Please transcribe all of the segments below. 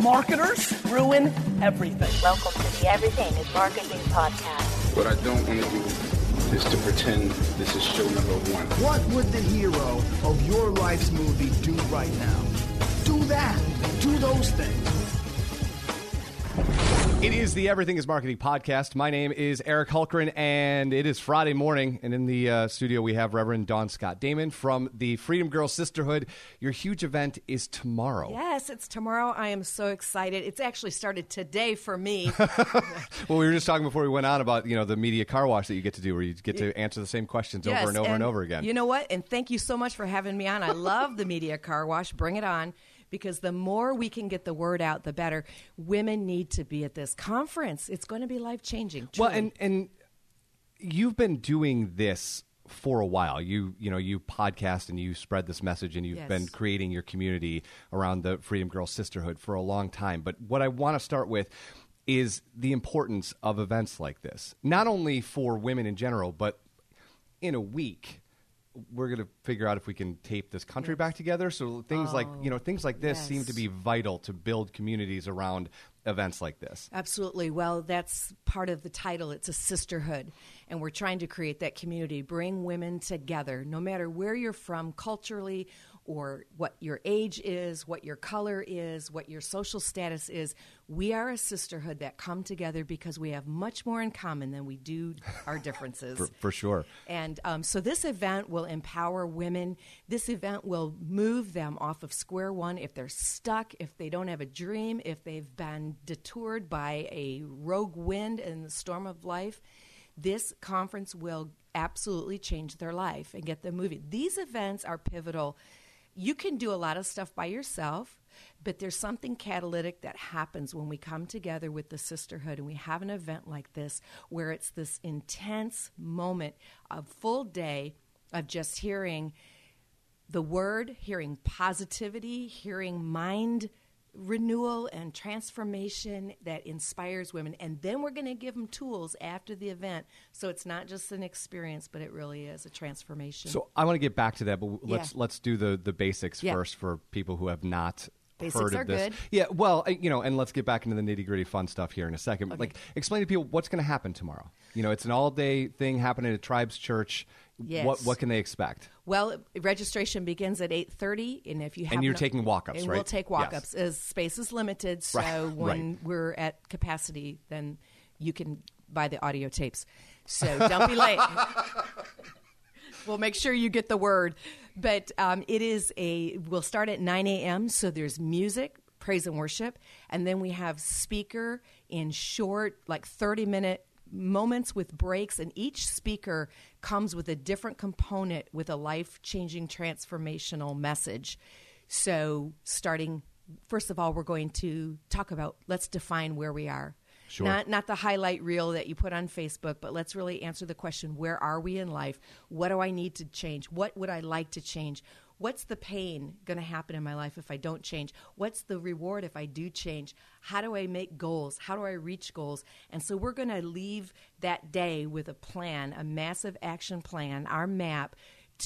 Marketers ruin everything. Welcome to the Everything is Marketing podcast. What I don't want to do is to pretend this is show number one. What would the hero of your life's movie do right now? Do that. Do those things. It is the Everything is Marketing podcast. My name is Eric Hulkran, and it is Friday morning. And in the uh, studio, we have Reverend Dawn Scott Damon from the Freedom Girl Sisterhood. Your huge event is tomorrow. Yes, it's tomorrow. I am so excited. It's actually started today for me. well, we were just talking before we went on about you know the media car wash that you get to do, where you get to answer the same questions Yes, over and over and, over again. You know what? And thank you so much for having me on. I love the media car wash. Bring it on. Because the more we can get the word out, the better. Women need to be at this conference. It's going to be life changing. Well, and and you've been doing this for a while. You you know you podcast and you spread this message and you've Yes. been creating your community around the Freedom Girl Sisterhood for a long time. But what I want to start with is the importance of events like this, not only for women in general, but in a week. We're going to figure out if we can tape this country back together. So things like you know things like this seem to be vital to build communities around events like this. Absolutely. Well, that's part of the title. It's a sisterhood. And we're trying to create that community, bring women together, no matter where you're from culturally or what your age is, what your color is, what your social status is. We are a sisterhood that come together because we have much more in common than we do our differences. For, for sure. And um, so this event will empower women. This event will move them off of square one if they're stuck, if they don't have a dream, if they've been detoured by a rogue wind in the storm of life. This conference will absolutely change their life and get them moving. These events are pivotal. You can do a lot of stuff by yourself, but there's something catalytic that happens when we come together with the sisterhood and we have an event like this where it's this intense moment, a full day of just hearing the word, hearing positivity, hearing mind renewal and transformation that inspires women. And then we're going to give them tools after the event. So it's not just an experience, but it really is a transformation. So I want to get back to that, but let's let's do the the basics Yeah. first for people who have not. Basics heard of are this. good. Yeah, well, you know, and let's get back into the nitty gritty fun stuff here in a second. Okay. Like, explain to people what's going to happen tomorrow. You know, it's an all day thing happening at Tribes Church. Yes. What what can they expect? Well, registration begins at eight thirty, and if you have And you're no- taking walk-ups, and right? we'll take Yes. walk-ups. As space is limited, so Right, when right. we're at capacity, then you can buy the audio tapes. So don't be late. we'll make sure you get the word. But um, it is a. We'll start at nine a.m. So there's music, praise and worship, and then we have speaker in short, like thirty minute moments with breaks, and each speaker comes with a different component with a life changing transformational message. So, starting, first of all, we're going to talk about let's define where we are. Sure. Not, not the highlight reel that you put on Facebook, but let's really answer the question where are we in life? What do I need to change? What would I like to change? What's the pain going to happen in my life if I don't change? What's the reward if I do change? How do I make goals? How do I reach goals? And so we're going to leave that day with a plan, a massive action plan, our map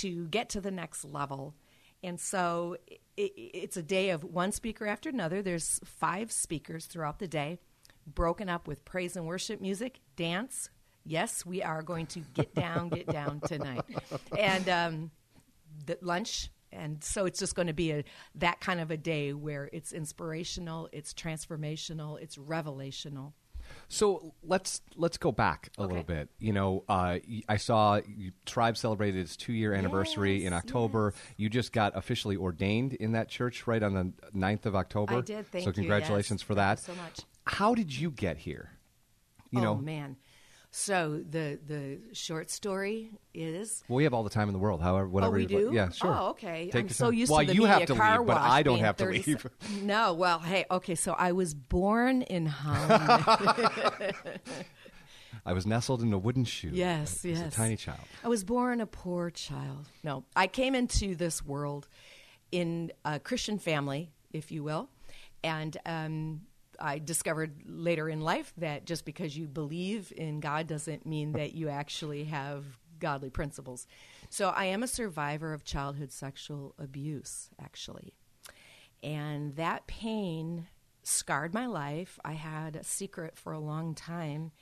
to get to the next level. And so i i it's a day of one speaker after another. There's five speakers throughout the day, broken up with praise and worship music, dance. Yes, we are going to get down, get down tonight. And um, the lunch. And so it's just going to be a that kind of a day where it's inspirational, it's transformational, it's revelational. So let's let's go back a Okay. little bit. You know, uh, I saw you, Tribe celebrated its two year anniversary in October. yes. You just got officially ordained in that church right on the 9th of October. I did. Thank so you. congratulations Yes. for Thank that. you so much. How did you get here? You oh know, man. So the the short story is well, we have all the time in the world. However, whatever. oh, we you'd like- do. Yeah, sure. Oh, okay. Take I'm so time. used well, to the you media have to car leave, but wash I don't have to 30 leave. No, well, hey, okay. So I was born in Holland. I was nestled in a wooden shoe. Yes, yes. a tiny child. I was born a poor child. No, I came into this world in a Christian family, if you will, and um, I discovered later in life that just because you believe in God doesn't mean that you actually have godly principles. So I am a survivor of childhood sexual abuse, actually. And that pain scarred my life. I had a secret for a long time,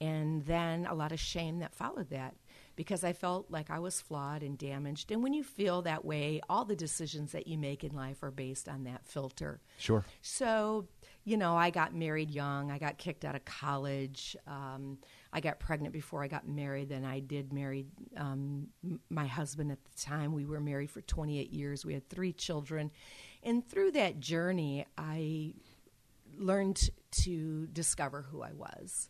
and then a lot of shame that followed that because I felt like I was flawed and damaged. And when you feel that way, all the decisions that you make in life are based on that filter. Sure. So, you know, I got married young. I got kicked out of college. Um, I got pregnant before I got married. Then I did marry um, m- my husband at the time. We were married for 28 years. We had three children. And through that journey, I learned to discover who I was.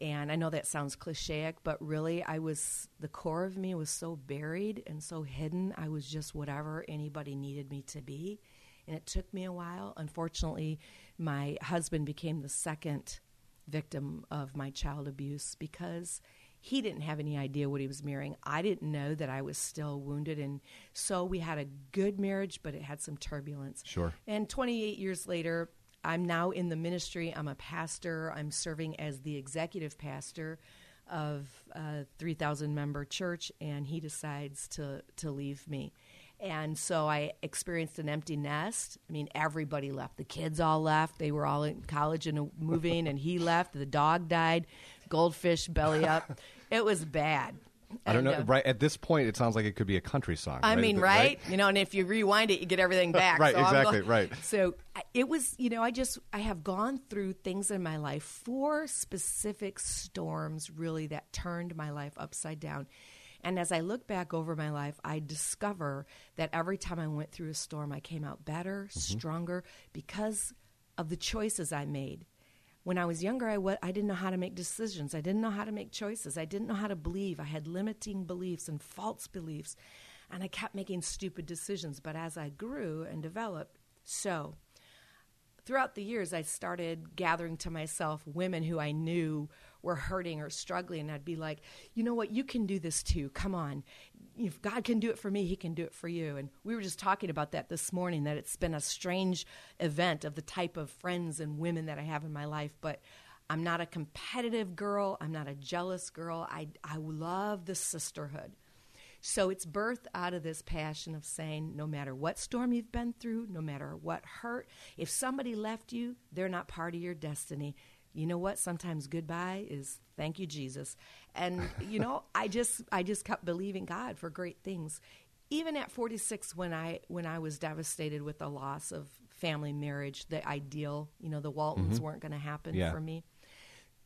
And I know that sounds cliche, but really, I was the core of me was so buried and so hidden. I was just whatever anybody needed me to be. And it took me a while. Unfortunately, my husband became the second victim of my child abuse because he didn't have any idea what he was marrying. I didn't know that I was still wounded. And so we had a good marriage, but it had some turbulence. Sure. And 28 years later, I'm now in the ministry. I'm a pastor. I'm serving as the executive pastor of a 3,000 member church, and he decides to, to leave me. And so I experienced an empty nest. I mean, everybody left. The kids all left. They were all in college and moving, and he left. The dog died, goldfish belly up. It was bad. I don't know. Uh, right at this point, it sounds like it could be a country song. I right? mean, Th- right? You know, and if you rewind it, you get everything back. Right, So exactly, go- right. So it was, you know, I just I have gone through things in my life, four specific storms, really that turned my life upside down. And as I look back over my life, I discover that every time I went through a storm, I came out better, Mm-hmm. stronger because of the choices I made. When I was younger, I wa- I didn't know how to make decisions. I didn't know how to make choices. I didn't know how to believe. I had limiting beliefs and false beliefs. And I kept making stupid decisions. But as I grew and developed, so throughout the years, I started gathering to myself women who I knew were hurting or struggling. And I'd be like, you know what? You can do this too. Come on. If God can do it for me, He can do it for you. And we were just talking about that this morning that it's been a strange event of the type of friends and women that I have in my life. But I'm not a competitive girl. I'm not a jealous girl. I, I love the sisterhood. So it's birthed out of this passion of saying no matter what storm you've been through, no matter what hurt, if somebody left you, they're not part of your destiny. You know what? Sometimes goodbye is thank you, Jesus. And you know, I just I just kept believing God for great things. Even at 46 when I when I was devastated with the loss of family marriage, the ideal, you know, the Waltons mm-hmm. weren't going to happen Yeah. for me.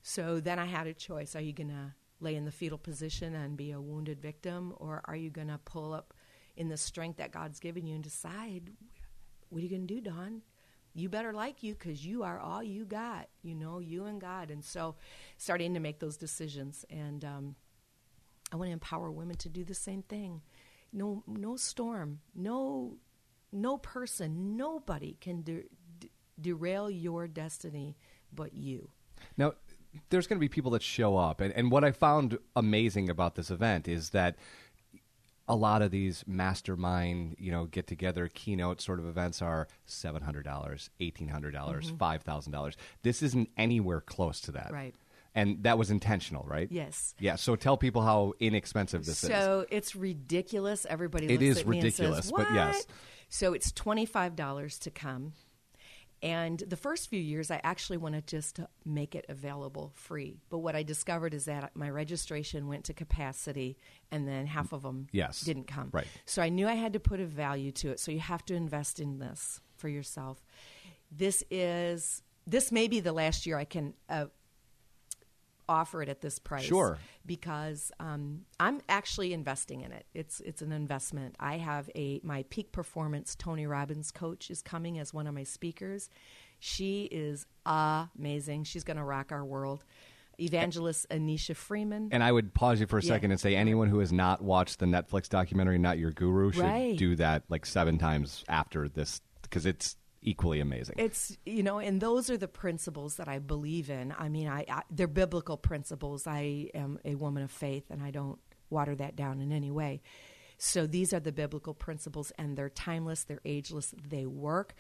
So then I had a choice. Are you going to lay in the fetal position and be a wounded victim, or are you going to pull up in the strength that God's given you and decide, what are you going to do, Dawn? You better like you because you are all you got, you know, you and God. And so starting to make those decisions. And um, I want to empower women to do the same thing. No, no storm, no, no person, nobody can de- de- derail your destiny but you. Now, there's going to be people that show up, and, and what I found amazing about this event is that a lot of these mastermind, you know, get together keynote sort of events are seven hundred dollars, eighteen hundred dollars, thousand dollars. This isn't anywhere close to that, Mm-hmm. Right. And that was intentional, right? Yes. Yeah. So tell people how inexpensive this is. So it's ridiculous. Everybody It looks is at me and ridiculous, says, but yes. So it's twenty five dollars to come, and the first few years I actually wanted just to make it available free. But what I discovered is that my registration went to capacity, and then half of them Yes. didn't come. Right. So I knew I had to put a value to it. So you have to invest in this for yourself. This is this may be the last year I can. Uh, offer it at this price Sure. because um, I'm actually investing in it. It's it's an investment. I have a my peak performance Tony Robbins coach is coming as one of my speakers. She is amazing. She's going to rock our world. Evangelist Anisha Freeman. And I would pause you for a Yeah. second and say anyone who has not watched the Netflix documentary "Not Your Guru" should Right. do that like seven times after this because it's equally amazing. It's you know, and those are the principles that I believe in. I mean, I, I they're biblical principles. I am a woman of faith, and I don't water that down in any way. So these are the biblical principles, and they're timeless, they're ageless, they work.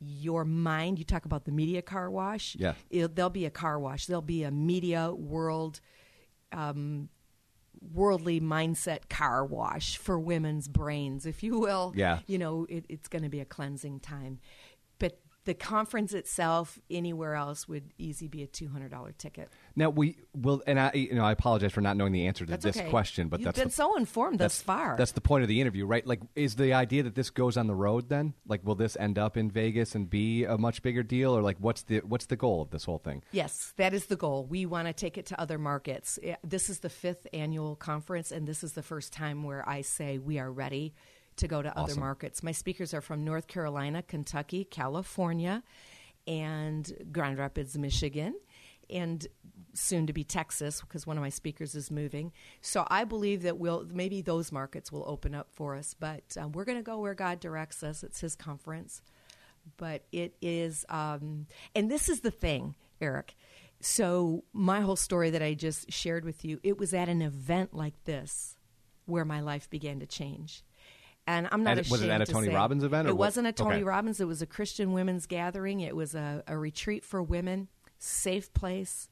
Your mind, you talk about the media car wash. Yeah. It, there'll be a car wash. There'll be a media world um, worldly mindset car wash for women's brains, if you will. Yeah. You know, it, it's going to be a cleansing time. The conference itself, anywhere else, would easy be a two hundred dollar ticket. Now we will, and I, you know, I apologize for not knowing the answer to That's this okay. question, but You've that's been the, so informed thus far. That's the point of the interview, right? Like, is the idea that this goes on the road? Then, like, will this end up in Vegas and be a much bigger deal, or like, what's the what's the goal of this whole thing? Yes, that is the goal. We want to take it to other markets. This is the fifth annual conference, and this is the first time where I say we are ready to go to other markets. My speakers are from North Carolina, Kentucky, California, and Grand Rapids, Michigan. And soon to be Texas, because one of my speakers is moving. So I believe that we'll maybe those markets will open up for us. But um, we're going to go where God directs us. It's His conference but it is um, and this is the thing eric so my whole story that i just shared with you it was at an event like this where my life began to change and i'm not At- was it ashamed at a to Tony say- Robbins event, or it what? wasn't a tony Okay. robbins it was a christian women's gathering it was a, a retreat for women safe place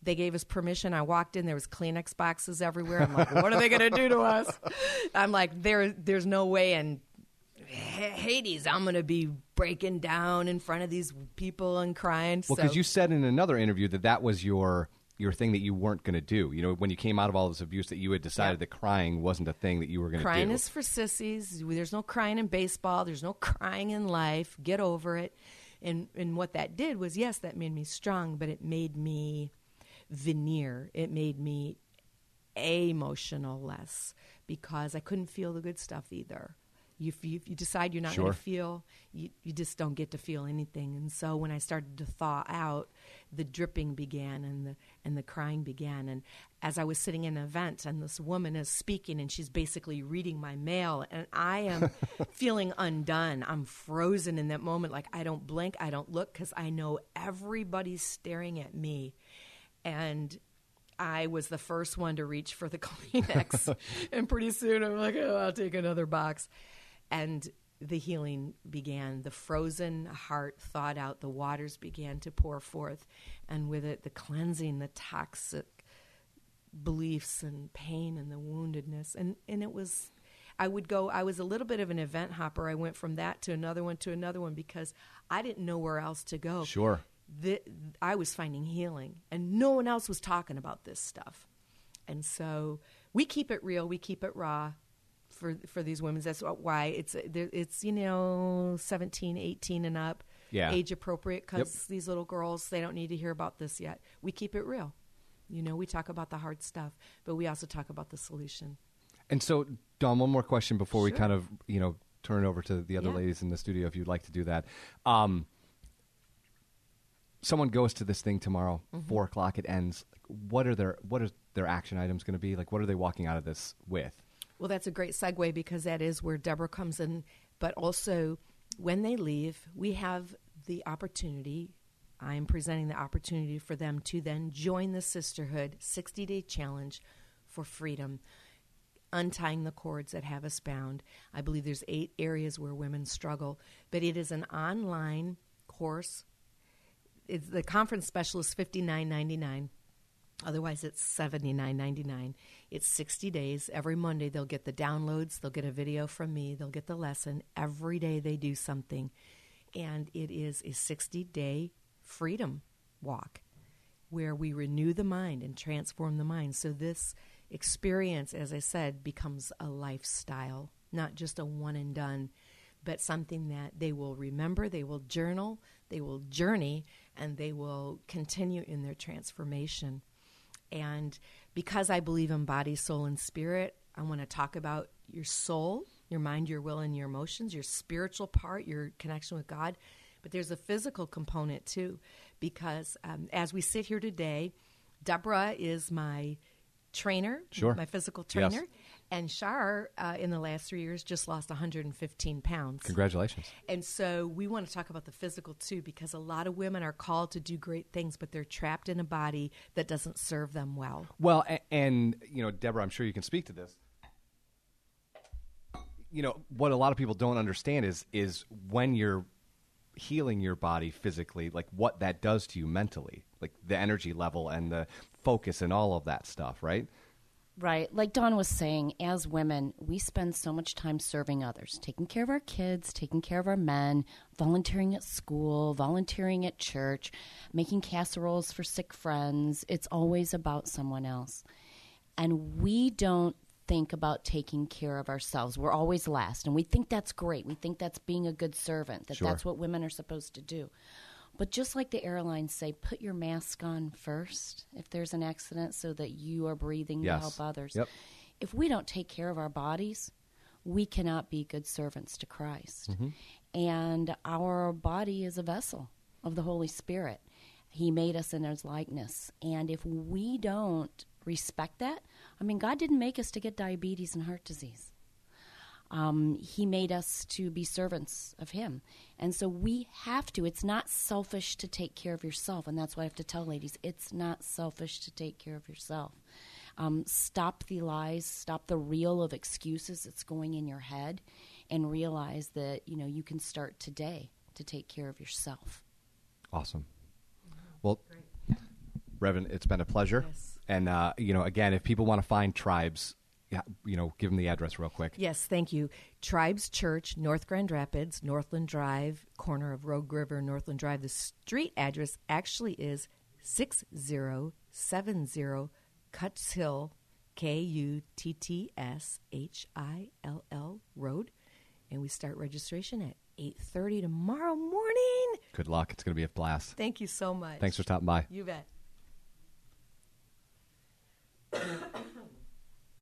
they gave us permission. I walked in. There was Kleenex boxes everywhere. I'm like, what are they going to do to us? I'm like, there, there's no way in Hades I'm going to be breaking down in front of these people and crying. Well, so, because you said in another interview that that was your your thing that you weren't going to do. You know, when you came out of all this abuse, that you had decided Yeah. that crying wasn't a thing that you were going to do. crying is for sissies. There's no crying in baseball. There's no crying in life. Get over it. And and what that did was, yes, that made me strong, but it made me veneer. It made me emotional less because I couldn't feel the good stuff either. You, if you, you decide you're not Sure. going to feel, you, you just don't get to feel anything. And so when I started to thaw out, the dripping began and the and the crying began. And as I was sitting in an event, and this woman is speaking, and she's basically reading my mail, and I am feeling undone. I'm frozen in that moment, like I don't blink, I don't look, because I know everybody's staring at me, and I was the first one to reach for the Kleenex. and pretty soon I'm like, oh, I'll take another box. And the healing began. The frozen heart thawed out. The waters began to pour forth. And with it, the cleansing, the toxic beliefs and pain and the woundedness. And, and it was, I would go, I was a little bit of an event hopper. I went from that to another one to another one because I didn't know where else to go Sure. the, I was finding healing, and no one else was talking about this stuff. And so we keep it real, we keep it raw for for these women. That's why it's it's you know 17, 18 and up, Yeah. age appropriate because these little girls they don't need to hear about this yet. We keep it real. You know, we talk about the hard stuff, but we also talk about the solution. And so, Dawn, one more question before we kind of you know turn it over to the other Yeah. ladies in the studio, if you'd like to do that. Um, someone goes to this thing tomorrow, Mm-hmm. four o'clock. It ends. Like, what are their what are their action items going to be? Like, what are they walking out of this with? Well, that's a great segue because that is where Deborah comes in. But also, when they leave, we have the opportunity. I am presenting the opportunity for them to then join the Sisterhood 60 day challenge for freedom, untying the cords that have us bound. I believe there's eight areas where women struggle, but it is an online course. It's the conference special is fifty nine ninety nine. Otherwise, it's seventy nine ninety nine. It's sixty days. Every Monday, they'll get the downloads. They'll get a video from me. They'll get the lesson. Every day, they do something, and it is a sixty day freedom walk where we renew the mind and transform the mind. So this experience, as I said, becomes a lifestyle, not just a one and done, but something that they will remember, they will journal, they will journey, and they will continue in their transformation. And because I believe in body, soul, and spirit, I want to talk about your soul, your mind, your will, and your emotions, your spiritual part, your connection with God. But there's a physical component too, because um, as we sit here today, Deborah is my trainer, Sure. my physical Yes. And Shar, uh, in the last three years, just lost 115 pounds. Congratulations. And so we want to talk about the physical too, because a lot of women are called to do great things, but they're trapped in a body that doesn't serve them well. Well, and, and you know, Deborah, I'm sure you can speak to this. You know, what a lot of people don't understand is is when you're healing your body physically, like what that does to you mentally, like the energy level and the focus and all of that stuff, right? Right. Like Dawn was saying, as women, we spend so much time serving others, taking care of our kids, taking care of our men, volunteering at school, volunteering at church, making casseroles for sick friends. It's always about someone else. And we don't think about taking care of ourselves. We're always last. And we think that's great. We think that's being a good servant, that Sure. that's what women are supposed to do. But just like the airlines say, put your mask on first if there's an accident so that you are breathing Yes. to help others. Yep. If we don't take care of our bodies, we cannot be good servants to Christ. Mm-hmm. And our body is a vessel of the Holy Spirit. He made us in his likeness. And if we don't respect that, I mean, God didn't make us to get diabetes and heart disease. Um, he made us to be servants of Him. And so we have to. It's not selfish to take care of yourself. And that's what I have to tell ladies it's not selfish to take care of yourself. Um, stop the lies, stop the reel of excuses that's going in your head, and realize that you know you can start today to take care of yourself. Awesome. Well, Reverend, it's been a pleasure. Yes. And uh, you know, again, if people want to find tribes, yeah, you know, give them the address real quick. Yes, thank you. Tribes Church, North Grand Rapids, Northland Drive, corner of Rogue River, Northland Drive. The street address actually is 6070 Kuttshill, K U T T S H I L L Road. And we start registration at 8:30 tomorrow morning. Good luck. It's going to be a blast. Thank you so much. Thanks for stopping by. You bet.